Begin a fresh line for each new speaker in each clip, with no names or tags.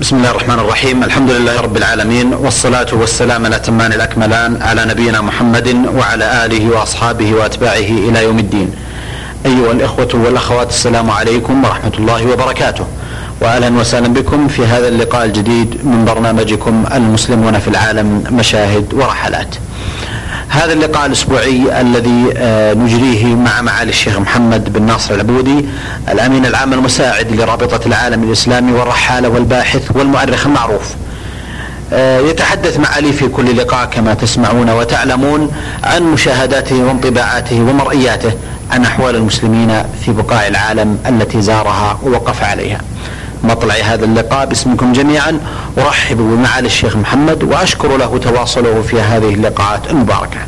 بسم الله الرحمن الرحيم الحمد لله رب العالمين والصلاة والسلام الأتمان الأكملان على نبينا محمد وعلى آله وأصحابه وأتباعه إلى يوم الدين أيها الإخوة والأخوات السلام عليكم ورحمة الله وبركاته وأهلا وسهلا بكم في هذا اللقاء الجديد من برنامجكم المسلمون في العالم مشاهد ورحلات هذا اللقاء الأسبوعي الذي آه، نجريه مع معالي الشيخ محمد بن ناصر العبودي الأمين العام المساعد لرابطة العالم الإسلامي والرحالة والباحث والمؤرخ المعروف. آه، يتحدث معالي في كل لقاء كما تسمعون وتعلمون عن مشاهداته وانطباعاته ومرئياته عن أحوال المسلمين في بقاع العالم التي زارها ووقف عليها. مطلع هذا اللقاء باسمكم جميعا أرحب بمعالي الشيخ محمد وأشكر له تواصله في هذه اللقاءات المباركة.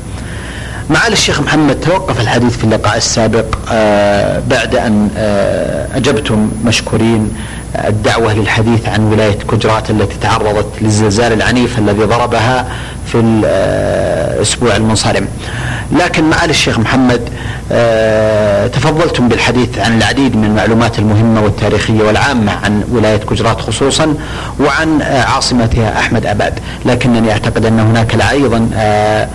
معالي الشيخ محمد توقف الحديث في اللقاء السابق آه بعد أن آه أجبتم مشكورين الدعوة للحديث عن ولاية كجرات التي تعرضت للزلزال العنيف الذي ضربها في الأسبوع المنصرم. لكن معالي الشيخ محمد آه تفضلتم بالحديث عن العديد من المعلومات المهمة والتاريخية والعامة عن ولاية كجرات خصوصا وعن آه عاصمتها أحمد أباد، لكنني أعتقد أن هناك أيضا آه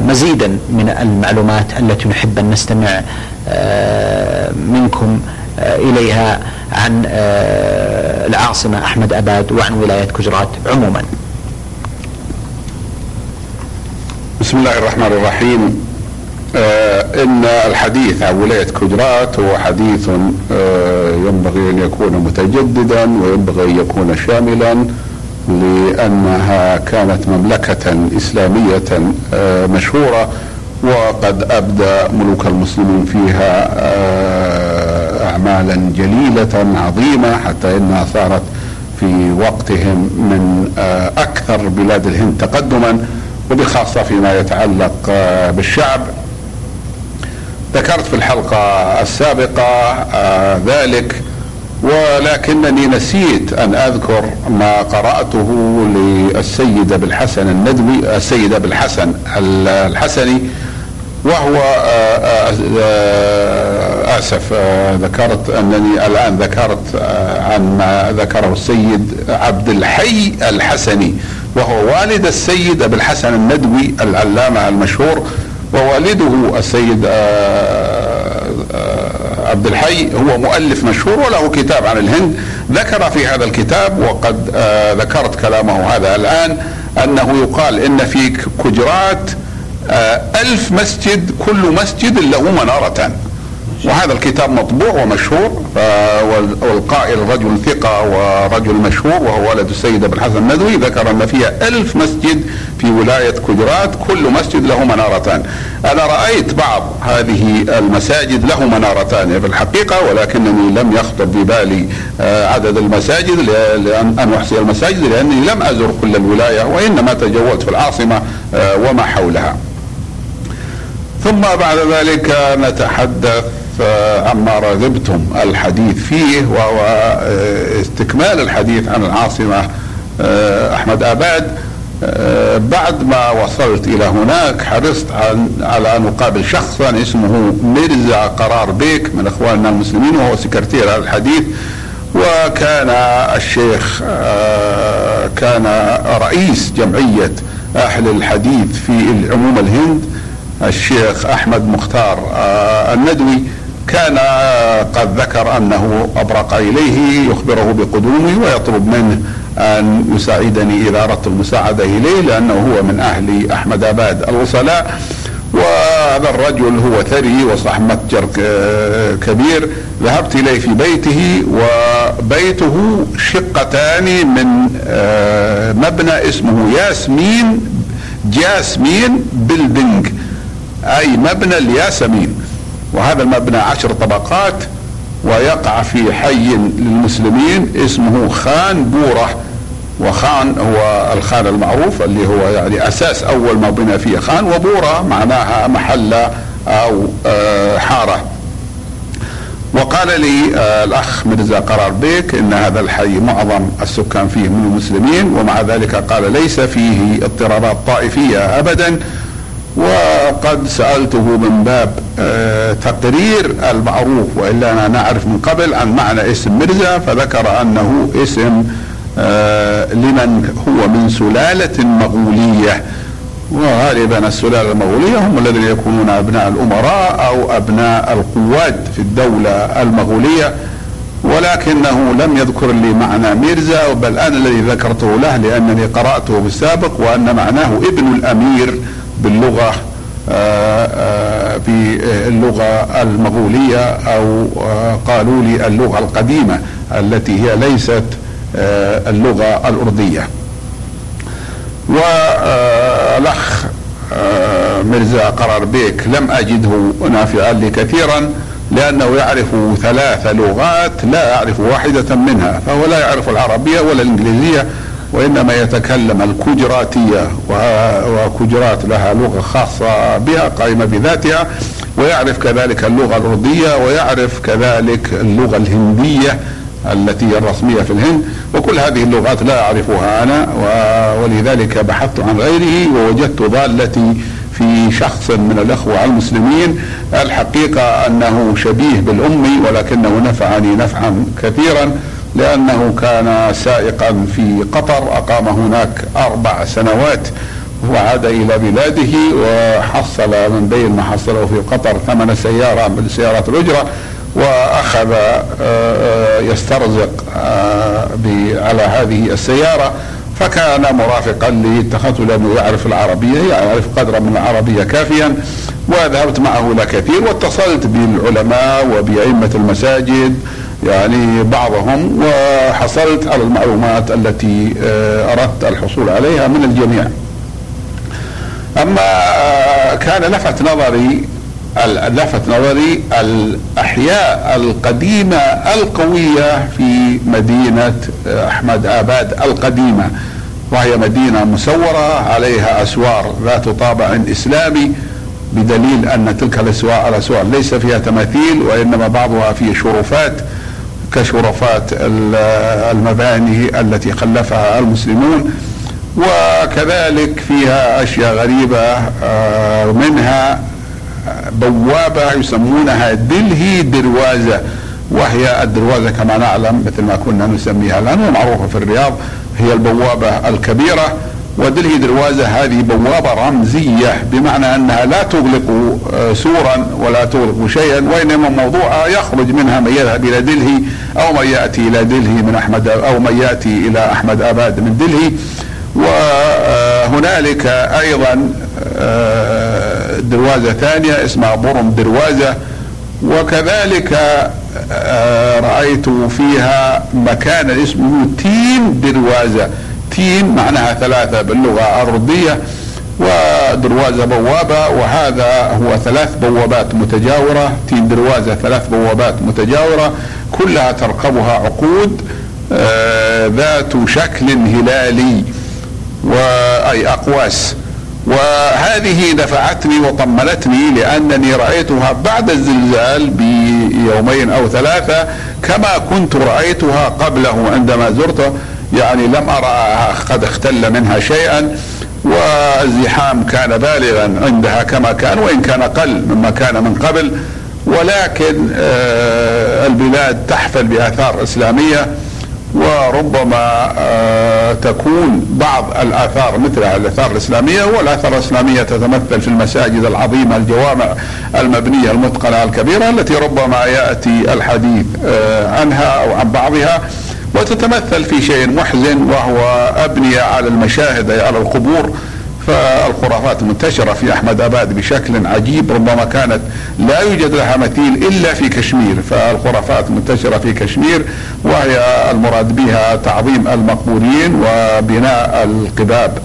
مزيدا من المعلومات التي نحب أن نستمع منكم إليها عن العاصمة أحمد أباد وعن ولاية كجرات عموما.
بسم الله الرحمن الرحيم آه إن الحديث عن ولاية كجرات هو حديث آه ينبغي أن يكون متجددا وينبغي أن يكون شاملا لأنها كانت مملكة إسلامية آه مشهورة وقد أبدى ملوك المسلمين فيها اعمالا جليلة عظيمة حتى إنها صارت في وقتهم من أكثر بلاد الهند تقدما وبخاصة فيما يتعلق بالشعب. ذكرت في الحلقة السابقة ذلك ولكنني نسيت أن أذكر ما قرأته للسيد أبي الحسن الندوي السيد أبي الحسن الحسني وهو آسف ذكرت أنني الآن ذكرت عن ما ذكره السيد عبد الحي الحسني وهو والد السيد أبي الحسن الندوي العلامة المشهور ووالده السيد عبد الحي هو مؤلف مشهور وله كتاب عن الهند ذكر في هذا الكتاب وقد ذكرت كلامه هذا الآن أنه يقال إن في كجرات ألف مسجد كل مسجد له منارتان. وهذا الكتاب مطبوع ومشهور والقائل رجل ثقة ورجل مشهور وهو ولد السيد ابن الحسن الندوي ذكر أن فيها ألف مسجد في ولاية كجرات كل مسجد له منارتان. أنا رأيت بعض هذه المساجد له منارتان في الحقيقة ولكنني لم يخطر ببالي عدد المساجد لأن أن أحصي المساجد لأني لم أزر كل الولاية وإنما تجولت في العاصمة وما حولها. ثم بعد ذلك نتحدث عما رغبتم الحديث فيه وهو استكمال الحديث عن العاصمة أحمد آباد بعد ما وصلت إلى هناك حرصت على أن أقابل شخصا اسمه ميرزا قرار بيك من إخواننا المسلمين وهو سكرتير هذا الحديث وكان الشيخ كان رئيس جمعية أهل الحديث في عموم الهند. الشيخ أحمد مختار الندوي كان قد ذكر أنه أبرق إليه يخبره بقدومي ويطلب منه أن يساعدني اذا اردت المساعدة إليه لأنه هو من أهل أحمد آباد الوصلاء. وهذا الرجل هو ثري وصاحب متجر كبير. ذهبت إليه في بيته وبيته شقتان من مبنى اسمه ياسمين جاسمين بيلدينج أي مبنى الياسمين. وهذا المبنى عشر طبقات ويقع في حي للمسلمين اسمه خان بورة. وخان هو الخان المعروف اللي هو يعني أساس أول ما بنى فيه خان وبورة معناها محلة أو حارة. وقال لي الأخ مرزا قرار بيك إن هذا الحي معظم السكان فيه من المسلمين ومع ذلك قال ليس فيه اضطرابات طائفية ابدا. وقد سألته من باب تقرير المعروف وإلا أنا نعرف من قبل عن معنى اسم مرزا فذكر أنه اسم لمن هو من سلالة مغولية. وغالبا السلالة المغولية هم الذين يكونون أبناء الأمراء أو أبناء القواد في الدولة المغولية. ولكنه لم يذكر لي معنى ميرزا بل أنا الذي ذكرته له لأنني قرأته بالسابق وأن معناه ابن الأمير باللغة آه، آه، في اللغة المغولية أو آه، قالوا لي اللغة القديمة التي هي ليست اللغة الأردية. والأخ مرزا قرار بيك لم أجده نافعا لي كثيرا لأنه يعرف ثلاث لغات لا يعرف واحدة منها فهو لا يعرف العربية ولا الإنجليزية وإنما يتكلم الكجراتية وكجرات لها لغة خاصة بها قائمة بذاتها ويعرف كذلك اللغة الأردية ويعرف كذلك اللغة الهندية التي هي الرسمية في الهند وكل هذه اللغات لا أعرفها أنا ولذلك بحثت عن غيره ووجدت ضالتي في شخص من الأخوة المسلمين الحقيقة أنه شبيه بالأمي ولكنه نفعني نفعا كثيرا لأنه كان سائقا في قطر أقام هناك أربع سنوات وعاد إلى بلاده وحصل من بين ما حصله في قطر ثمن سيارة من سيارات الأجرة وأخذ آه، آه، يسترزق آه، على هذه السيارة. فكان مرافقا لي اتخذته لأنه يعرف العربية يعرف قدرا من العربية كافيا. وذهبت معه إلى كثير واتصلت بالعلماء وبأئمة المساجد يعني بعضهم وحصلت على المعلومات التي آه، أردت الحصول عليها من الجميع. أما آه، كان لفت نظري لفت نظري الأحياء القديمة القوية في مدينة آه، أحمد آباد القديمة وهي مدينة مسورة عليها أسوار ذات طابع إسلامي بدليل أن تلك الاسوار ليس فيها تماثيل وإنما بعضها فيه شرفات كشرفات المباني التي خلفها المسلمون وكذلك فيها أشياء غريبة آه، منها بوابة يسمونها دلهي دروازة وهي الدروازة كما نعلم مثل ما كنا نسميها الآن ومعروفة في الرياض هي البوابة الكبيرة. ودلهي دروازة هذه بوابة رمزية بمعنى أنها لا تغلق آه، سورا ولا تغلق شيئا وإنما موضوعها يخرج منها من يذهب إلى دلهي أو من يأتي إلى دلهي من أحمد أو من يأتي إلى أحمد أباد من دلهي. وهنالك أيضا آه، دروازة ثانية اسمها برم دروازة. وكذلك آه، رأيت فيها مكان اسمه تين دروازة. تين معناها ثلاثة باللغة الأردية ودروازة بوابة وهذا هو ثلاث بوابات متجاورة تين دروازة ثلاث بوابات متجاورة كلها ترقبها عقود آه، ذات شكل هلالي وأي أقواس. وهذه دفعتني وطمنتني لأنني رأيتها بعد الزلزال بيومين أو ثلاثة كما كنت رأيتها قبله عندما زرته يعني لم أرى قد اختل منها شيئا والزحام كان بالغا عندها كما كان وإن كان أقل مما كان من قبل. ولكن آه، البلاد تحفل بآثار إسلامية وربما آه، تكون بعض الآثار مثل الآثار الإسلامية والآثار الإسلامية تتمثل في المساجد العظيمة الجوامع المبنية المتقنة الكبيرة التي ربما يأتي الحديث آه، عنها أو عن بعضها. وتتمثل في شيء محزن وهو أبنية على المشاهد أي على القبور. فالخرافات منتشرة في أحمد أباد بشكل عجيب ربما كانت لا يوجد لها مثيل إلا في كشمير. فالخرافات منتشرة في كشمير وهي المراد بها تعظيم المقبورين وبناء القباب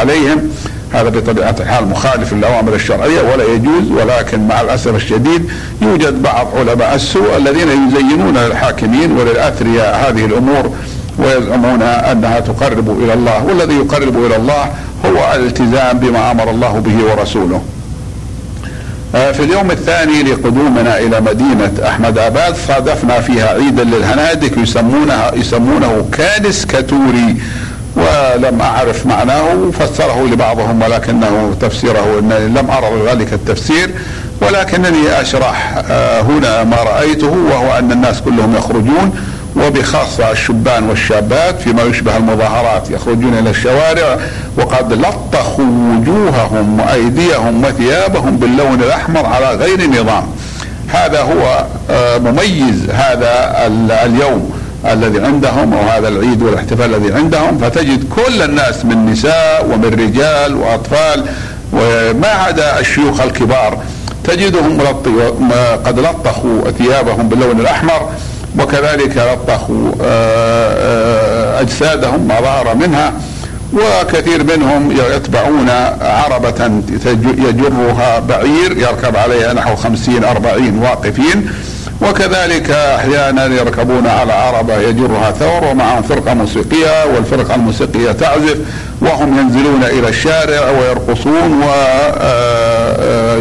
عليهم. هذا بطبيعة الحال مخالف للأوامر الشرعية ولا يجوز ولكن مع الأسف الشديد يوجد بعض علماء السوء الذين يزينون للحاكمين وللأثرياء هذه الأمور ويزعمون أنها تقرب إلى الله والذي يقرب إلى الله هو الالتزام بما أمر الله به ورسوله. آه، في اليوم الثاني لقدومنا إلى مدينة أحمد آباد صادفنا فيها عيدا للهنادك يسمونها يسمونه كانس كتوري ولم أعرف معناه فسره لبعضهم ولكنه تفسيره إنني لم أرى ذلك التفسير ولكنني أشرح آه، هنا ما رأيته وهو أن الناس كلهم يخرجون وبخاصة الشبان والشابات فيما يشبه المظاهرات يخرجون إلى الشوارع وقد لطخوا وجوههم وأيديهم وثيابهم باللون الأحمر على غير نظام. هذا هو آه، مميز هذا اليوم. الذي عندهم أو هذا العيد والاحتفال الذي عندهم فتجد كل الناس من نساء ومن رجال وأطفال وما عدا الشيوخ الكبار تجدهم قد لطخوا ثيابهم باللون الأحمر وكذلك لطخوا آه، آه، أجسادهم ما ظهر منها وكثير منهم يتبعون عربة يجرها بعير يركب عليها نحو خمسين أربعين واقفين وكذلك أحيانا يركبون على عربة يجرها ثور ومعهم فرقة موسيقية والفرقة الموسيقية تعزف وهم ينزلون إلى الشارع ويرقصون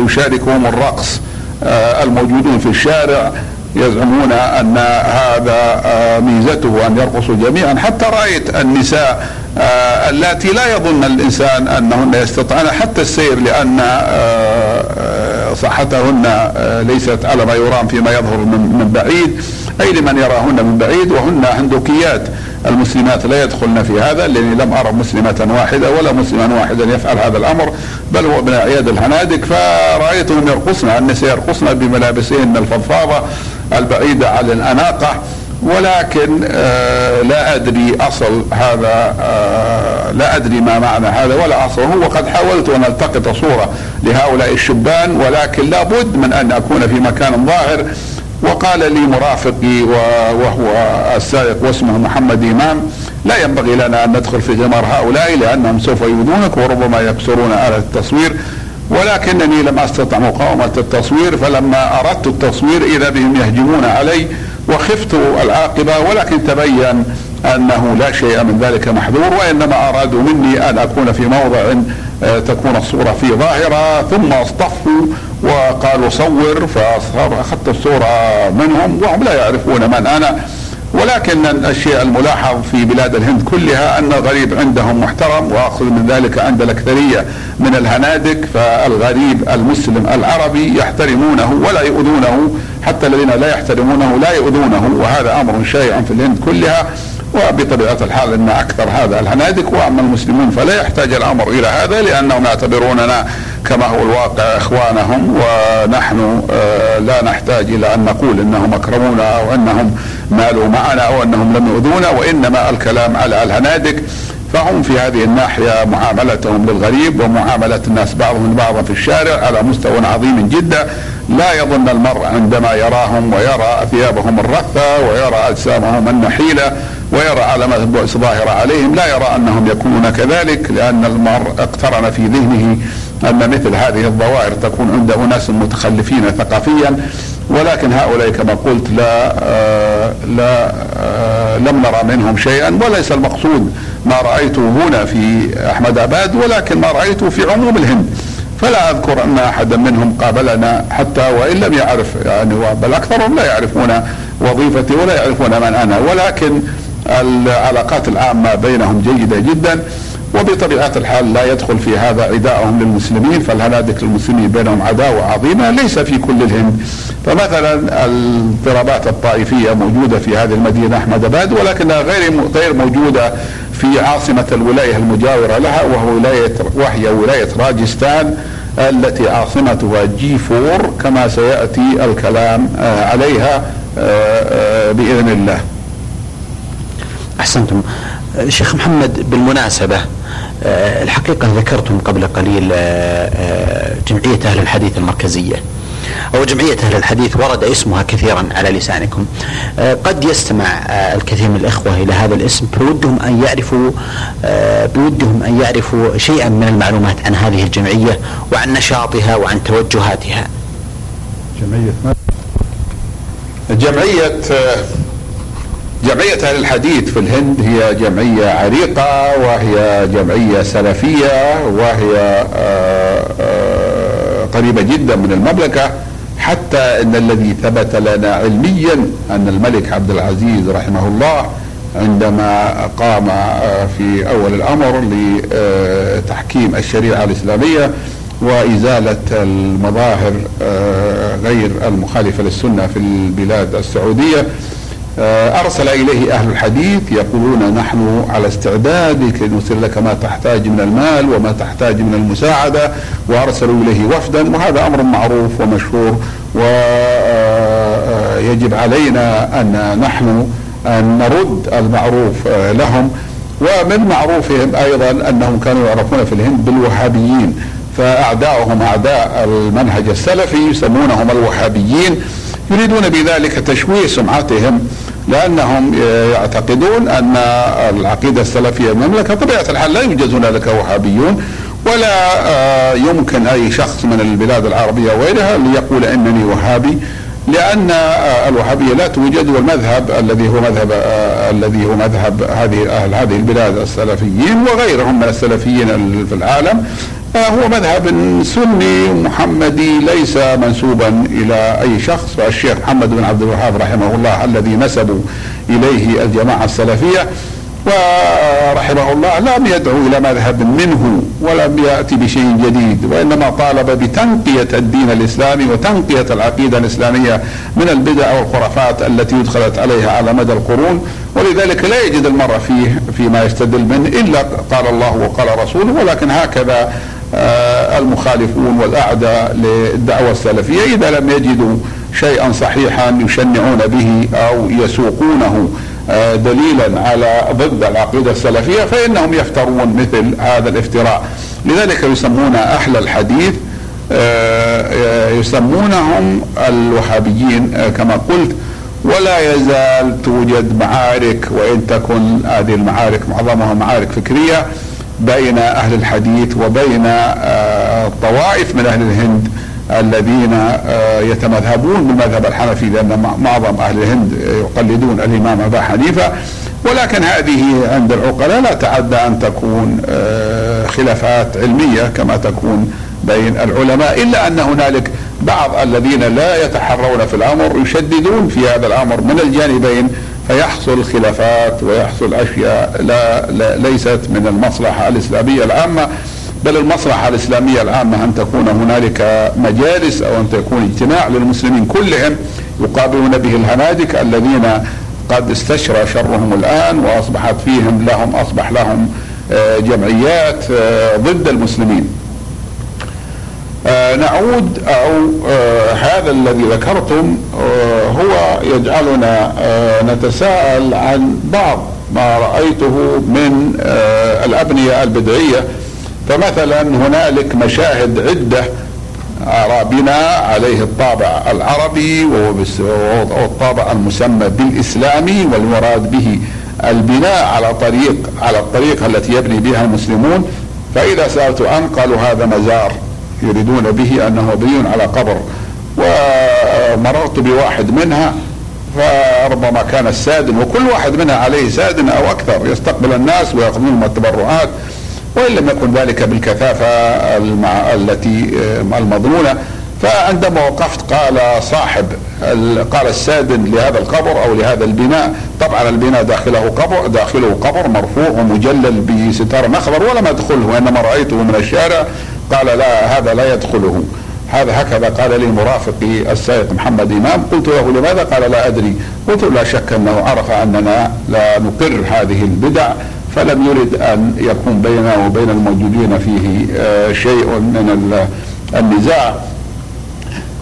ويشاركهم الرقص آه، الموجودون في الشارع. يزعمون أن هذا آه، ميزته أن يرقصوا جميعا. حتى رأيت النساء آه، اللاتي لا يظن الإنسان أنهن يستطعن حتى السير لأن آه، صحتهن ليست على ما يرام فيما يظهر من بعيد. أي لمن يراهن من بعيد وهن هندوكيات. المسلمات لا يدخلن في هذا لأني لم أرى مسلمة واحدة ولا مسلما واحدا يفعل هذا الأمر بل هو من اعياد الهنادك فرأيتهم يرقصن النساء يرقصن بملابسهن الفضفاضة. البعيدة عن الأناقة ولكن آه لا أدري أصل هذا آه لا أدري ما معنى هذا ولا أصله وقد حاولت أن ألتقط صورة لهؤلاء الشبان ولكن لابد من أن أكون في مكان ظاهر. وقال لي مرافقي وهو السائق واسمه محمد إمام لا ينبغي لنا أن ندخل في جمار هؤلاء لأنهم سوف يؤذونك وربما يكسرون آلة التصوير. ولكنني لم أستطع مقاومة التصوير فلما أردت التصوير إذا بهم يهجمون علي وخفت العاقبة ولكن تبين أنه لا شيء من ذلك محذور وإنما أرادوا مني أن أكون في موضع آه، تكون الصورة فيه ظاهرة ثم اصطفوا وقالوا صور فاخذت الصورة منهم وهم لا يعرفون من أنا. ولكن الشيء الملاحظ في بلاد الهند كلها أن الغريب عندهم محترم وأخذ من ذلك عند الأكثرية من الهنادك فالغريب المسلم العربي يحترمونه ولا يؤذونه حتى الذين لا يحترمونه لا يؤذونه وهذا أمر شائع في الهند كلها. وبطبيعة الحال أن أكثر هذا الهنادك وأما المسلمون فلا يحتاج الأمر إلى هذا لأنهم يعتبروننا كما هو الواقع إخوانهم ونحن آه، لا نحتاج إلى أن نقول أنهم أكرمونا أو أنهم مالوا معنا أو أنهم لم يؤذونا وإنما الكلام على الهنادك. فهم في هذه الناحية معاملتهم للغريب ومعاملة الناس بعضهم بعضا في الشارع على مستوى عظيم جدا. لا يظن المرء عندما يراهم ويرى ثيابهم الرثة ويرى أجسامهم النحيلة. ويرى علامات البؤس ظاهرة عليهم. لا يرى أنهم يكونون كذلك لأن المرء اقترن في ذهنه أن مثل هذه الظواهر تكون عند أناس متخلفين ثقافيا. ولكن هؤلاء كما قلت لا آه لا آه لم نرى منهم شيئا. وليس المقصود ما رأيته هنا في أحمد أباد ولكن ما رأيته في عموم الهند. فلا أذكر أن احدا منهم قابلنا حتى وإن لم يعرف يعني بل أكثرهم لا يعرفون وظيفتي ولا يعرفون من أنا. ولكن العلاقات العامة بينهم جيدة جدا وبطبيعة الحال لا يدخل في هذا عداءهم للمسلمين فالهنادك للمسلمين بينهم عداوة عظيمة ليس في كل الهند. فمثلا الاضطرابات الطائفية موجودة في هذه المدينة أحمد أباد ولكنها غير غير موجودة في عاصمة الولاية المجاورة لها وهو ولاية وهي ولاية راجستان التي عاصمتها جي فور كما سيأتي الكلام آه، عليها آه، آه، بإذن الله.
أحسنتم. شيخ محمد بالمناسبة الحقيقة ذكرتم قبل قليل جمعية أهل الحديث المركزية. أو جمعية أهل الحديث ورد اسمها كثيرا على لسانكم. آه، قد يستمع آه، الكثير من الإخوة إلى هذا الاسم بودهم أن يعرفوا آه، بودهم أن يعرفوا شيئا من المعلومات عن هذه الجمعية وعن نشاطها وعن توجهاتها.
جمعية جمعية جمعية أهل الحديث في الهند هي جمعية عريقة وهي جمعية سلفية وهي قريبة جدا من المملكة حتى إن الذي ثبت لنا علميا أن الملك عبد العزيز رحمه الله عندما قام آه، في أول الأمر لتحكيم الشريعة الإسلامية وإزالة المظاهر آه، غير المخالفة للسنة في البلاد السعودية. أرسل إليه أهل الحديث يقولون نحن على استعداد لكي نرسل لك ما تحتاج من المال وما تحتاج من المساعدة وأرسلوا إليه وفدا وهذا أمر معروف ومشهور ويجب علينا أن نحن أن نرد المعروف لهم. ومن معروفهم أيضا أنهم كانوا يعرفون في الهند بالوهابيين فأعداؤهم أعداء المنهج السلفي يسمونهم الوهابيين. يريدون بذلك تشويه سمعتهم لأنهم يعتقدون أن العقيدة السلفية المملكة طبيعه الحال لا يوجد هنالك وهابيون ولا آه، يمكن أي شخص من البلاد العربية وغيرها ليقول إنني وهابي لأن آه، الوهابية لا توجد والمذهب الذي هو مذهب آه، الذي هو مذهب هذه أهل هذه البلاد السلفيين وغيرهم من السلفيين في العالم هو مذهب سني محمدي ليس منسوبا إلى أي شخص. فالشيخ محمد بن عبد الوهاب رحمه الله الذي نسبوا إليه الجماعة السلفية ورحمه الله لم يدعو إلى مذهب منه ولم يأتي بشيء جديد وإنما طالب بتنقية الدين الإسلامي وتنقية العقيدة الإسلامية من البدع والخرافات التي ادخلت عليها على مدى القرون. ولذلك لا يجد المرء فيه فيما يستدل منه إلا قال الله وقال رسوله ولكن هكذا آه، المخالفون والأعداء للدعوة السلفية. إذا لم يجدوا شيئا صحيحا يشنعون به أو يسوقونه آه، دليلا على ضد العقيدة السلفية فإنهم يفترون مثل هذا الافتراء. لذلك يسمون أهل الحديث آه، يسمونهم الوهابيين كما قلت. ولا يزال توجد معارك وإن تكن هذه المعارك معظمها معارك فكرية بين أهل الحديث وبين آه، طوائف من أهل الهند الذين آه، يتمذهبون بالمذهب الحنفي لأن معظم أهل الهند يقلدون الإمام أبا حنيفة. ولكن هذه عند العقلاء لا تعدى أن تكون آه، خلافات علمية كما تكون بين العلماء إلا أن هنالك بعض الذين لا يتحرون في الأمر يشددون في هذا الأمر من الجانبين فيحصل خلافات ويحصل أشياء لا, لا ليست من المصلحة الإسلامية العامة بل المصلحة الإسلامية العامة أن تكون هنالك مجالس أو أن تكون اجتماع للمسلمين كلهم يقابلون به الهنادك الذين قد استشرى شرهم الآن وأصبحت فيهم لهم أصبح لهم آه، جمعيات آه، ضد المسلمين. آه نعود أو آه هذا الذي ذكرتم آه هو يجعلنا نتساءل عن بعض ما رأيته من الأبنية البدعية. فمثلا هنالك مشاهد عدة بناء عليه الطابع العربي وهو الطابع المسمى بالإسلامي والمراد به البناء على طريق على الطريقة التي يبني بها المسلمون. فإذا سألت عن قالوا هذا مزار. يريدون به أنه مبني على قبر. ومررت بواحد منها فربما كان السادن وكل واحد منها عليه سادن أو أكثر. يستقبل الناس ويأخذون التبرعات وإن لم يكن ذلك بالكثافة التي المضمونة. فعندما وقفت قال صاحب قال السادن لهذا القبر أو لهذا البناء. طبعا البناء داخله قبر داخله قبر مرفوع ومجلل بستار اخضر ولم أدخله وإنما رأيته من الشارع. قال لا هذا لا يدخله. هذا هكذا قال لي مرافقي السائق محمد إمام. قلت له لماذا؟ قال لا أدري. قلت لا شك أنه عرف أننا لا نقر هذه البدع فلم يرد أن يكون بيننا وبين الموجودين فيه آه، شيء من النزاع.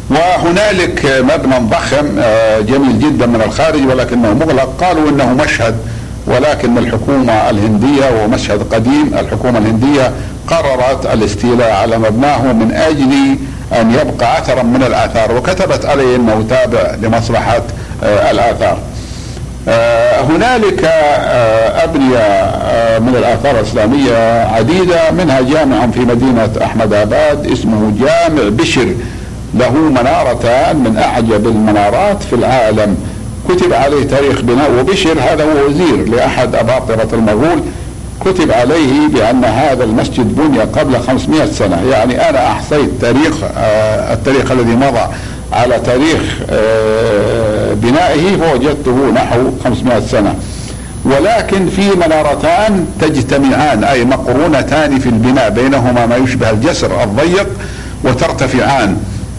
وهنالك مبنى ضخم آه، جميل جدا من الخارج ولكنه مغلق. قالوا إنه مشهد ولكن الحكومة الهندية ومشهد قديم الحكومة الهندية قررت الاستيلاء على مبناه من أجل أن يبقى أثرا من الآثار وكتبت عليه انه تابع لمصلحة آه، الآثار. آه، هنالك آه، أبنية من الآثار الإسلامية عديدة منها جامع في مدينة أحمد آباد اسمه جامع بشر له منارتان من أعجب المنارات في العالم كتب عليه تاريخ بناء وبشر. هذا هو وزير لأحد أباطرة المغول. كتب عليه بأن هذا المسجد بني قبل 500 سنة. يعني أنا أحصيت تاريخ آه التاريخ الذي مضى على تاريخ آه بنائه فوجدته نحو 500 سنة. ولكن في منارتان تجتمعان أي مقرونتان في البناء بينهما ما يشبه الجسر الضيق وترتفعان.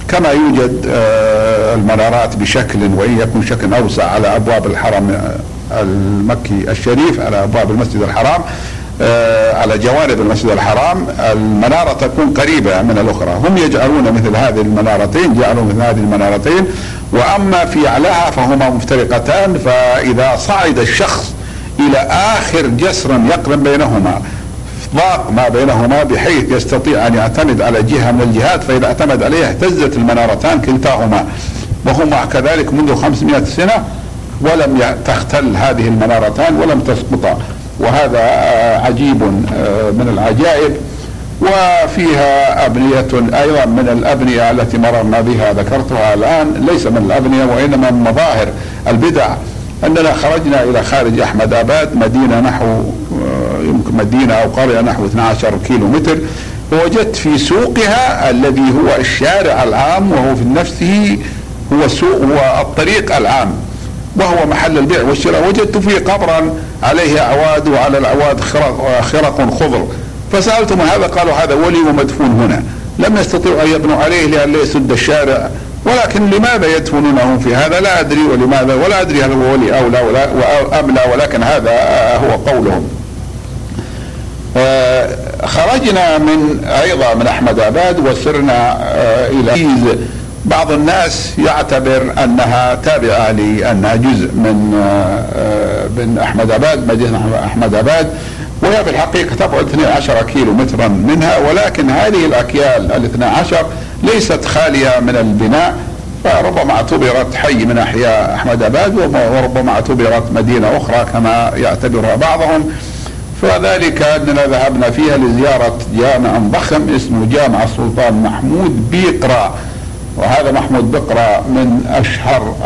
كما يوجد آه المنارات بشكل وإن يكون شكل أوسع على أبواب الحرم المكي الشريف على أبواب المسجد الحرام آه، على جوانب المسجد الحرام المنارة تكون قريبة من الأخرى. هم يجعلون مثل هذه المنارتين جعلوا مثل هذه المنارتين وأما في أعلاها فهما مفترقتان فإذا صعد الشخص إلى آخر جسر يقرن بينهما ضاق ما بينهما بحيث يستطيع أن يعتمد على جهة من الجهات فإذا اعتمد عليها اهتزت المنارتان كلتاهما. وهما كذلك منذ 500 سنة ولم تختل هذه المنارتان ولم تسقطا وهذا عجيب آه، من العجائب. وفيها أبنية أيضا من الأبنية التي مررنا بها ذكرتها الآن ليس من الأبنية وإنما من مظاهر البدع. أننا خرجنا إلى خارج أحمد أباد مدينة نحو آه، يمكن مدينة أو قرية نحو 12 كيلو متر ووجدت في سوقها الذي هو الشارع العام وهو في نفسه هو سوق هو الطريق العام. وهو محل البيع والشراء. وجدت فيه قبرا عليه أعواد وعلى الأعواد خرق, خرق خضر. فسألتم هذا قالوا هذا ولي ومدفون هنا. لم يستطيعوا أن يبنوا عليه لأن يسد الشارع. ولكن لماذا يدفنونه في هذا؟ لا أدري ولماذا ولا أدري هل هو ولي أو لا ولا أم لا ولكن هذا هو قولهم. آه، خرجنا من أيضا من أحمد أباد وسرنا آه، إلى بعض الناس يعتبر أنها تابعة لانها جزء من آه، من أحمد آباد مدينة أحمد آباد وهي في الحقيقة تبعد 12 كيلو مترا منها ولكن هذه الأكيال ال 12 ليست خالية من البناء فربما اعتبرت حي من أحياء أحمد آباد وربما اعتبرت مدينة أخرى كما يعتبرها بعضهم. فذلك أننا ذهبنا فيها لزيارة جامع ضخم اسمه جامع السلطان محمود بيقرا. وهذا محمود بقرة من أشهر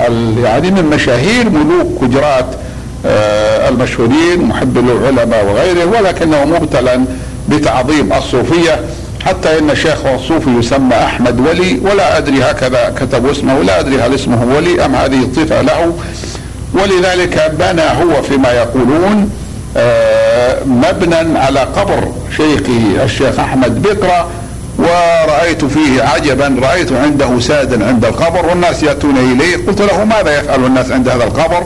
يعني من مشاهير ملوك كجرات آه، المشهورين محب للعلماء وغيره ولكنه مبتلا بتعظيم الصوفية حتى إن شيخه الصوفي يسمى أحمد ولي ولا أدري هكذا كتب اسمه ولا أدري هل اسمه ولي أم هذه صفه له. ولذلك بنى هو فيما يقولون آه، مبنى على قبر شيخه الشيخ أحمد بقرة ورأيت فيه عجبا رأيت عنده سادا عند القبر والناس يأتون إليه. قلت له ماذا يفعل الناس عند هذا القبر؟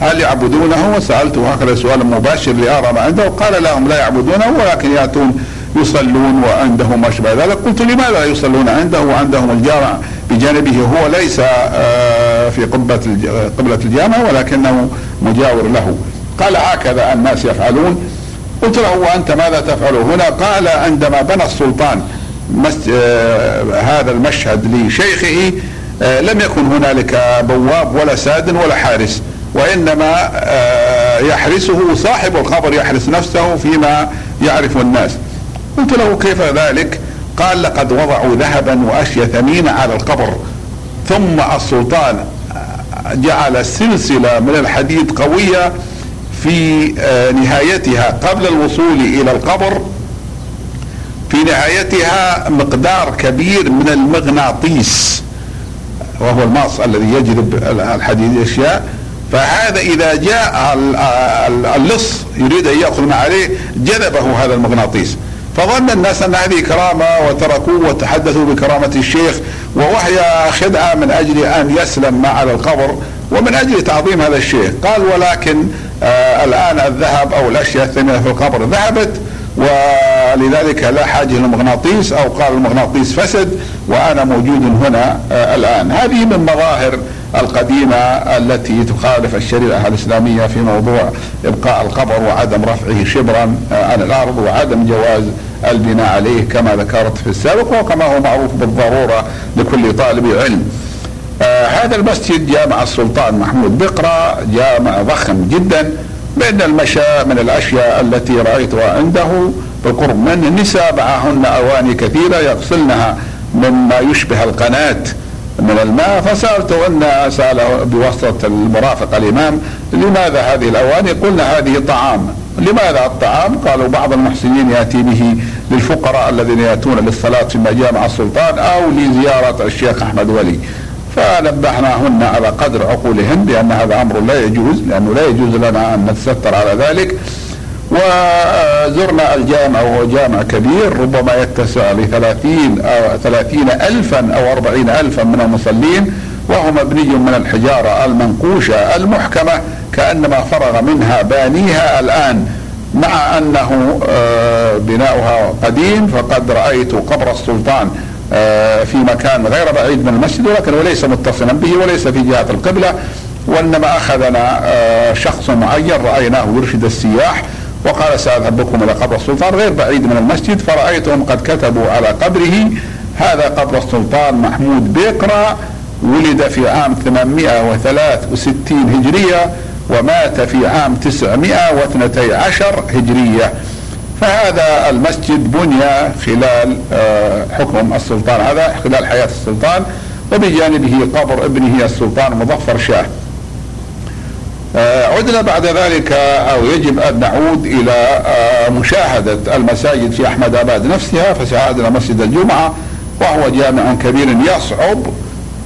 هل يعبدونه؟ وسألته هكذا سؤال مباشر لأرى ما عنده. قال لهم لا يعبدونه ولكن يأتون يصلون وعنده ما شابه ذلك. قلت لماذا يصلون عنده؟ وعندهم الجامع بجانبه هو ليس آه، في قبة قبلة الجامع ولكنه مجاور له. قال هكذا الناس يفعلون. قلت له وأنت ماذا تفعل هنا؟ قال عندما بنى السلطان هذا المشهد لشيخه آه، لم يكن هنالك بواب ولا ساد ولا حارس وإنما آه، يحرسه صاحب الخبر يحرس نفسه فيما يعرف الناس. قلت له كيف ذلك؟ قال لقد وضعوا ذهبا وأشياء ثمينه على القبر ثم السلطان جعل سلسلة من الحديد قوية في نهايتها قبل الوصول إلى القبر في نهايتها مقدار كبير من المغناطيس وهو الماس الذي يجذب الحديد الأشياء. فهذا إذا جاء اللص يريد أن يأخذ ما عليه جذبه هذا المغناطيس. فظن الناس أن هذه كرامة وتركوه وتحدثوا بكرامة الشيخ ووهي خدعة من أجل أن يسلم ما على القبر ومن أجل تعظيم هذا الشيخ. قال ولكن آه الآن الذهب أو الأشياء الثمينة في القبر ذهبت ولذلك لا حاجة للمغناطيس أو قال المغناطيس فسد وأنا موجود هنا آه، الآن. هذه من مظاهر القديمة التي تخالف الشريعة الإسلامية في موضوع إبقاء القبر وعدم رفعه شبرا آه، عن الأرض وعدم جواز البناء عليه كما ذكرت في السابق وكما هو معروف بالضرورة لكل طالب علم. آه هذا المسجد جامع السلطان محمود بقرة جامع ضخم جدا. بين المشاء من الأشياء التي رأيتها عنده بالقرب من النساء معهن أواني كثيرة يغسلنها مما يشبه القناة من الماء. فسألته أن سأله بواسطة المرافق الإمام لماذا هذه الأواني قلنا هذه طعام. لماذا الطعام؟ قالوا بعض المحسنين يأتي به للفقراء الذين يأتون للصلاة في مجامع السلطان أو لزيارة الشيخ أحمد ولي. فنبهناهن على قدر عقولهن بأن هذا أمر لا يجوز لأنه لا يجوز لنا أن نتستر على ذلك. وزرنا الجامع وهو جامع كبير ربما يتسع لثلاثين أو ثلاثين ألفا أو أربعين ألفا من المصلين وهو مبني من الحجارة المنقوشة المحكمة كأنما فرغ منها بانيها الآن. مع أنه آه، بناؤها قديم فقد رأيت قبر السلطان. في مكان غير بعيد من المسجد ولكن وليس متصلا به وليس في جهة القبلة وإنما أخذنا آه، شخص معين رأيناه يرشد السياح وقال سأذهب بكم إلى قبر السلطان. غير بعيد من المسجد فرأيتهم قد كتبوا على قبره هذا قبر السلطان محمود بيقرا ولد في عام 863 هجرية ومات في عام 912 هجرية. فهذا المسجد بني خلال آه، حكم السلطان. هذا خلال حياة السلطان وبجانبه قبر ابنه السلطان مظفر شاه. آه، عدنا بعد ذلك أو يجب أن نعود إلى آه، مشاهدة المساجد في أحمد آباد نفسها فشاهدنا مسجد الجمعة وهو جامع كبير يصعب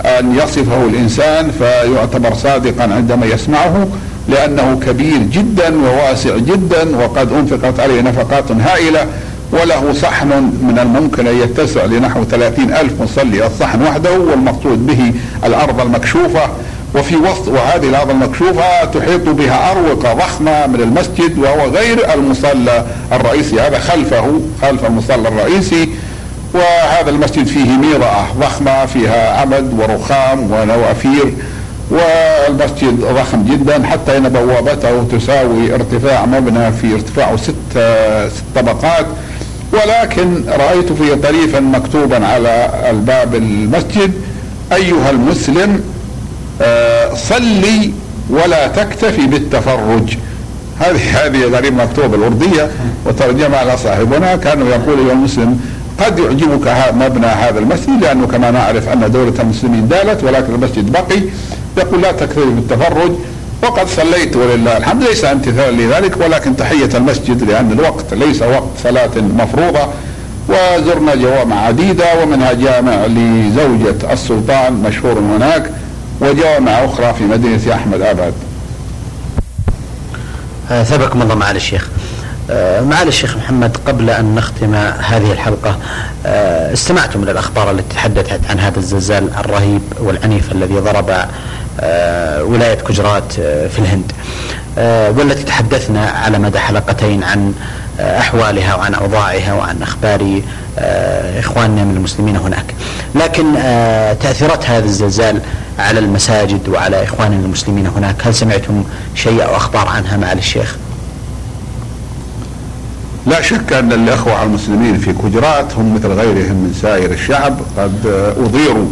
أن يصفه الإنسان فيعتبر صادقا عندما يسمعه. لأنه كبير جدا وواسع جدا وقد أنفقت عليه نفقات هائلة وله صحن من الممكن أن يتسع لنحو ثلاثين ألف مصلي. الصحن وحده والمقصود به الأرض المكشوفة. وفي وسط وهذه الأرض المكشوفة تحيط بها أروقة ضخمة من المسجد وهو غير المصلى الرئيسي. هذا خلفه خلف المصلى الرئيسي. وهذا المسجد فيه ميرأة ضخمة فيها عمد ورخام ونوافير. والمسجد ضخم جدا حتى إن بوابته تساوي ارتفاع مبنى في ارتفاعه ست ست طبقات. ولكن رأيت في طريفا مكتوبا على الباب المسجد أيها المسلم آه، صلي ولا تكتفي بالتفرج. هذه هذه غريب مكتوبه الارديه وترجمها على صاحبنا. كانه يقول ايها المسلم قد يعجبك مبنى هذا المسجد لأنه كما نعرف أن دولة المسلمين دالت ولكن المسجد بقي يقول لا تكتفي بالتفرج وقد صليت ولله الحمد ليس امتثال لذلك ولكن تحية المسجد لأن الوقت ليس وقت صلاة مفروضة وزرنا جوامع عديدة ومنها جامع لزوجة السلطان مشهور هناك وجوامع أخرى في مدينة أحمد أباد.
ثبكم الله معالي الشيخ. آه، معالي الشيخ محمد قبل أن نختم هذه الحلقة آه، استمعتم إلى الأخبار التي تحدثت عن هذا الزلزال الرهيب والعنيف الذي ضرب آه، ولاية كجرات في الهند والتي تحدثنا على مدى حلقتين عن أحوالها وعن أوضاعها وعن أخبار إخواننا من المسلمين هناك لكن تأثيرات هذا الزلزال على المساجد وعلى إخواننا المسلمين هناك هل سمعتم شيء أو أخبار عنها معالي الشيخ؟
لا شك أن الإخوة المسلمين في كجرات هم مثل غيرهم من سائر الشعب قد أضيروا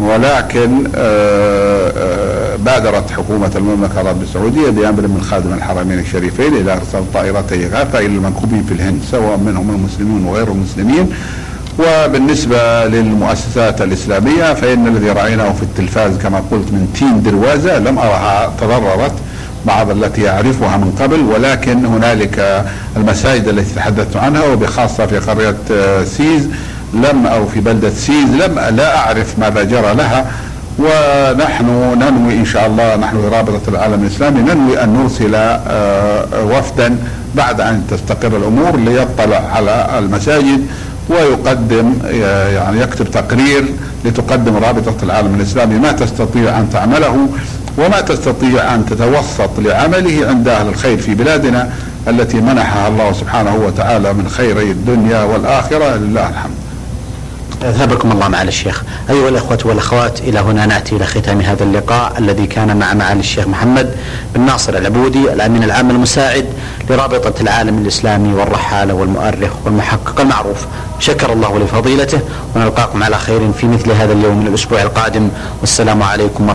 ولكن آه، آه، بادرت حكومة المملكة العربية السعودية بأمر من خادم الحرمين الشريفين إلى إرسال طائرتي إغاثة إلى المنكوبين في الهند سواء منهم المسلمين وغير المسلمين. وبالنسبة للمؤسسات الإسلامية فإن الذي رأيناه في التلفاز كما قلت من تين دروازة لم أرها تضررت. بعض التي أعرفها من قبل ولكن هنالك المساجد التي تحدثت عنها وبخاصة في قرية آه، سيز. لم أو في بلدة سيز لم لا أعرف ماذا جرى لها. ونحن ننوي إن شاء الله نحن رابطة العالم الإسلامي ننوي أن نرسل آه، وفدا بعد أن تستقر الأمور ليطلع على المساجد ويقدم آه، يعني يكتب تقرير لتقدم رابطة العالم الإسلامي. ما تستطيع أن تعمله. وما تستطيع أن تتوسط لعمله عند أهل الخير في بلادنا التي منحها الله سبحانه وتعالى من خيري الدنيا والآخرة لله الحمد.
اثابكم الله معالي الشيخ. أيها الأخوة والأخوات إلى هنا نأتي إلى ختام هذا اللقاء الذي كان مع معالي الشيخ محمد بن ناصر العبودي الأمين العام المساعد لرابطة العالم الإسلامي والرحالة والمؤرخ والمحقق المعروف. شكر الله لفضيلته ونلقاكم على خير في مثل هذا اليوم من الأسبوع القادم. والسلام عليكم